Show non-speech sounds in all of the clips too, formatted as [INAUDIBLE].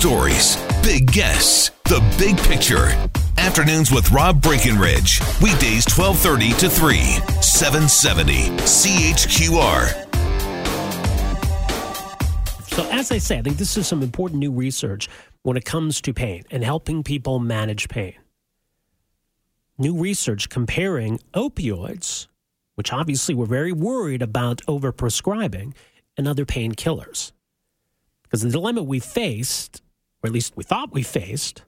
Stories, big guests, the big picture. Afternoons with Rob Breckenridge. Weekdays 1230 to 3, 770 CHQR. So, as I say, I think this is some important new research when it comes to pain and helping people manage pain. New research comparing opioids, which obviously we're very worried about overprescribing, and other painkillers. Because the dilemma we faced, or at least we thought we faced,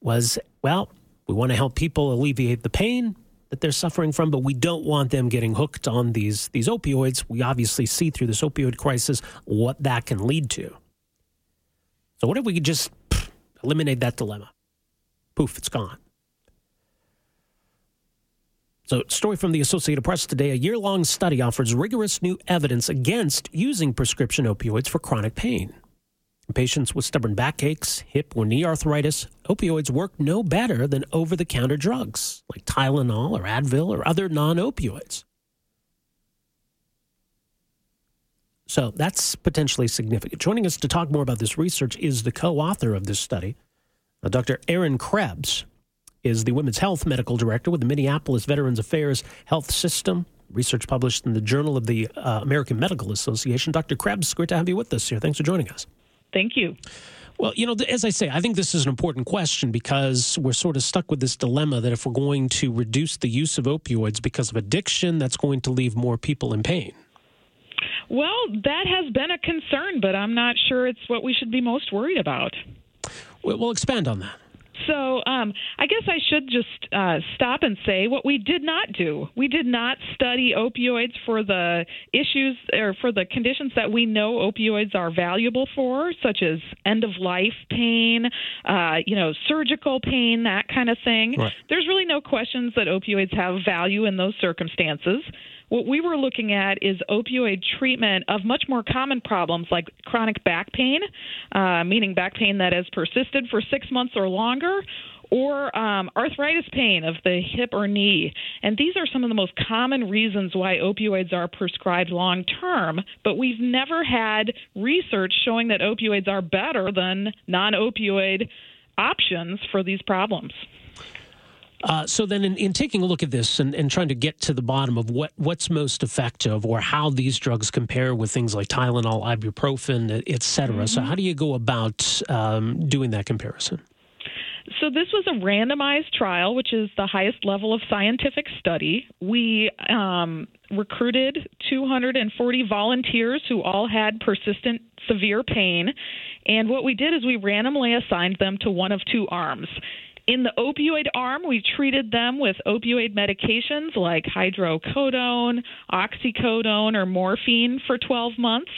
was well, we want to help people alleviate the pain that they're suffering from, but we don't want them getting hooked on these, these opioids. We obviously see through this opioid crisis what that can lead to. So, what if we could just pff, eliminate that dilemma? Poof, it's gone. So, story from the Associated Press today a year long study offers rigorous new evidence against using prescription opioids for chronic pain. Patients with stubborn backaches, hip, or knee arthritis, opioids work no better than over the counter drugs like Tylenol or Advil or other non opioids. So that's potentially significant. Joining us to talk more about this research is the co author of this study, uh, Dr. Erin Krebs is the Women's Health Medical Director with the Minneapolis Veterans Affairs Health System. Research published in the Journal of the uh, American Medical Association. Dr. Krebs, great to have you with us here. Thanks for joining us. Thank you. Well, you know, as I say, I think this is an important question because we're sort of stuck with this dilemma that if we're going to reduce the use of opioids because of addiction, that's going to leave more people in pain. Well, that has been a concern, but I'm not sure it's what we should be most worried about. Well, expand on that. So um, I guess I should just uh, stop and say what we did not do. We did not study opioids for the issues or for the conditions that we know opioids are valuable for, such as end of life pain, uh, you know, surgical pain, that kind of thing. Right. There's really no questions that opioids have value in those circumstances. What we were looking at is opioid treatment of much more common problems like chronic back pain, uh, meaning back pain that has persisted for six months or longer, or um, arthritis pain of the hip or knee. And these are some of the most common reasons why opioids are prescribed long term, but we've never had research showing that opioids are better than non opioid options for these problems. Uh, so then, in, in, taking a look at this and, and, trying to get to the bottom of what, what's most effective or how these drugs compare with things like Tylenol, ibuprofen, et cetera. Mm-hmm. So, how do you go about um, doing that comparison? So, this was a randomized trial, which is the highest level of scientific study. We um, recruited 240 volunteers who all had persistent severe pain. And what we did is we randomly assigned them to one of two arms. In the opioid arm, we treated them with opioid medications like hydrocodone, oxycodone, or morphine for 12 months.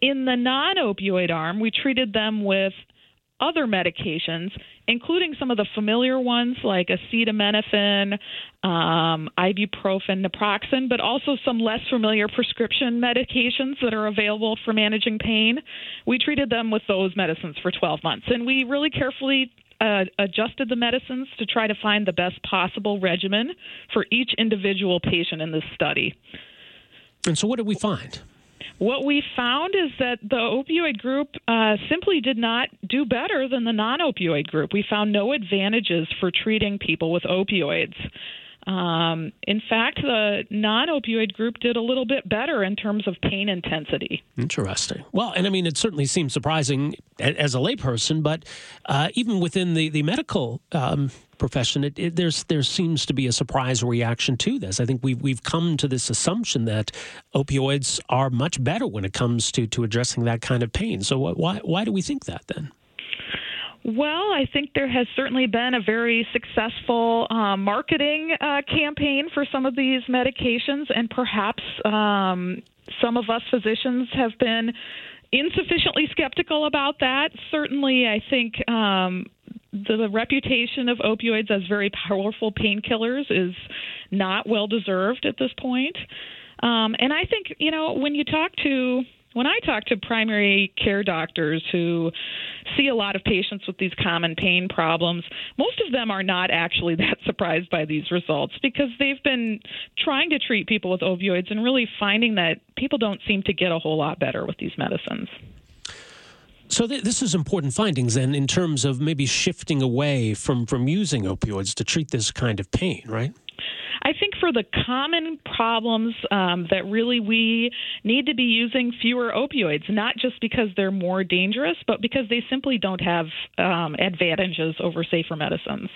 In the non opioid arm, we treated them with other medications, including some of the familiar ones like acetaminophen, um, ibuprofen, naproxen, but also some less familiar prescription medications that are available for managing pain. We treated them with those medicines for 12 months, and we really carefully uh, adjusted the medicines to try to find the best possible regimen for each individual patient in this study. And so, what did we find? What we found is that the opioid group uh, simply did not do better than the non opioid group. We found no advantages for treating people with opioids. Um, in fact, the non opioid group did a little bit better in terms of pain intensity. Interesting. Well, and I mean, it certainly seems surprising as a layperson, but uh, even within the, the medical um, profession, it, it, there's there seems to be a surprise reaction to this. I think we've we've come to this assumption that opioids are much better when it comes to to addressing that kind of pain. So why why do we think that then? Well, I think there has certainly been a very successful uh, marketing uh, campaign for some of these medications, and perhaps um, some of us physicians have been insufficiently skeptical about that. Certainly, I think um, the, reputation of opioids as very powerful painkillers is not well deserved at this point. Um, and I think, you know, when you talk to when I talk to primary care doctors who see a lot of patients with these common pain problems, most of them are not actually [LAUGHS] that surprised by these results because they've been trying to treat people with opioids and really finding that people don't seem to get a whole lot better with these medicines. So th- this is important findings then in terms of maybe shifting away from, from using opioids to treat this kind of pain, right? For the common problems um, that really we need to be using fewer opioids, not just because they're more dangerous, but because they simply don't have um, advantages over safer medicines.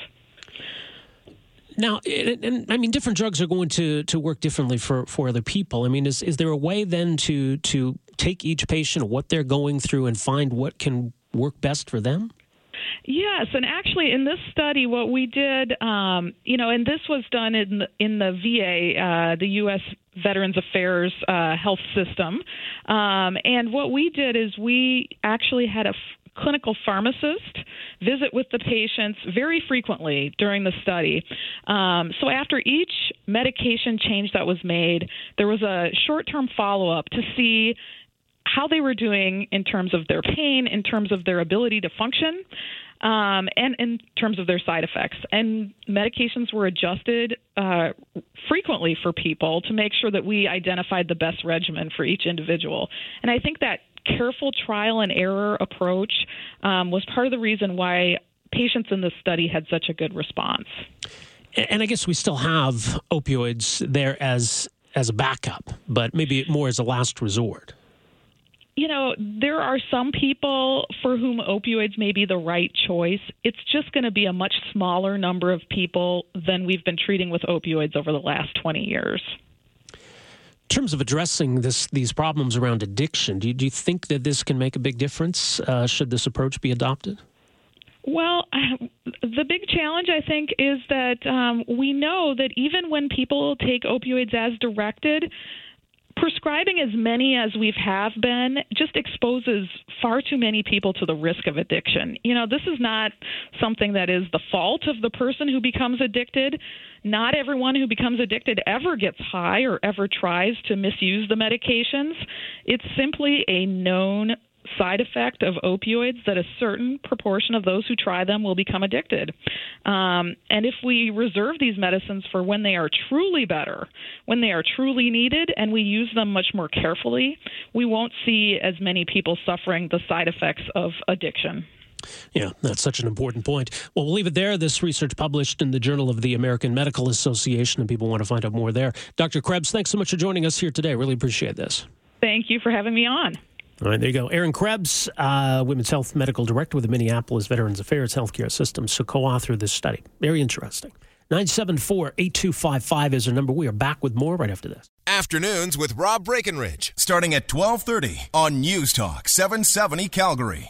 Now, and, and, I mean, different drugs are going to, to work differently for, for other people. I mean, is, is there a way then to to take each patient, what they're going through, and find what can work best for them? Yes, and actually, in this study, what we did, um, you know, and this was done in the, in the VA, uh, the U.S. Veterans Affairs uh, Health System, um, and what we did is we actually had a f- clinical pharmacist visit with the patients very frequently during the study. Um, so after each medication change that was made, there was a short-term follow-up to see how they were doing in terms of their pain, in terms of their ability to function, um, and in terms of their side effects. And medications were adjusted uh, frequently for people to make sure that we identified the best regimen for each individual. And I think that careful trial and error approach um, was part of the reason why patients in this study had such a good response. And I guess we still have opioids there as as a backup, but maybe more as a last resort you know, there are some people for whom opioids may be the right choice. It's just going to be a much smaller number of people than we've been treating with opioids over the last 20 years. In terms of addressing this, these problems around addiction, do you, do you think that this can make a big difference? Uh, should this approach be adopted? Well, the big challenge, I think, is that um, we know that even when people take opioids as directed, prescribing as many as we've have been just exposes far too many people to the risk of addiction. You know, this is not something that is the fault of the person who becomes addicted. Not everyone who becomes addicted ever gets high or ever tries to misuse the medications. It's simply a known side effect of opioids that a certain proportion of those who try them will become addicted. Um, and if we reserve these medicines for when they are truly better, when they are truly needed, and we use them much more carefully, we won't see as many people suffering the side effects of addiction. Yeah, that's such an important point. Well, we'll leave it there. This research published in the Journal of the American Medical Association, and people want to find out more there. Dr. Krebs, thanks so much for joining us here today. Really appreciate this. Thank you for having me on. All right, there you go. Erin Krebs, uh, Women's Health Medical Director with the Minneapolis Veterans Affairs Healthcare System, so co author of this study. Very interesting. 974 8255 is our number. We are back with more right after this. Afternoons with Rob Breckenridge, starting at 1230 on News Talk 770 Calgary.